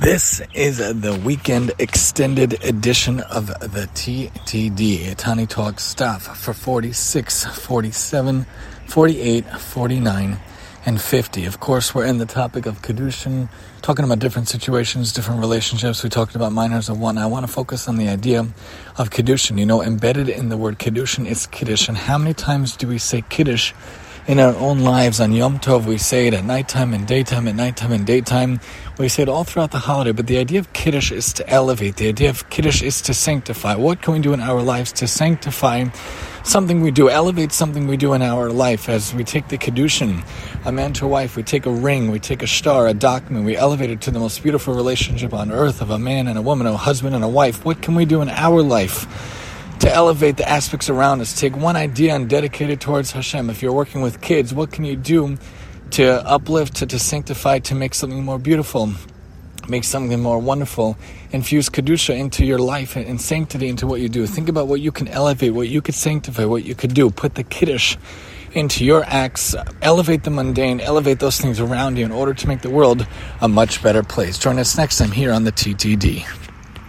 This is the weekend extended edition of the TTD, Tani Talk stuff for 46, 47, 48, 49, and 50. Of course, we're in the topic of Kiddushin, talking about different situations, different relationships. We talked about minors and one. I want to focus on the idea of Kiddushin. You know, embedded in the word Kiddushin is Kiddush. And how many times do we say Kiddush in our own lives on Yom Tov? We say it at nighttime and daytime, at nighttime and daytime. We say it all throughout the holiday. But the idea of Kiddush is to elevate. The idea of Kiddush is to sanctify. What can we do in our lives to sanctify? something we do, elevate something we do in our life as we take the Kiddushin, a man to a wife, we take a ring, we take a shtar, a document, we elevate it to the most beautiful relationship on earth of a man and a woman, a husband and a wife. What can we do in our life? To elevate the aspects around us, take one idea and dedicate it towards Hashem. If you're working with kids, what can you do to uplift, to, to sanctify, to make something more beautiful? make something more wonderful. Infuse Kedusha into your life and sanctity into what you do. Think about what you can elevate, what you could sanctify, what you could do. Put the Kiddush into your acts. Elevate the mundane, elevate those things around you in order to make the world a much better place. Join us next time here on the TTD.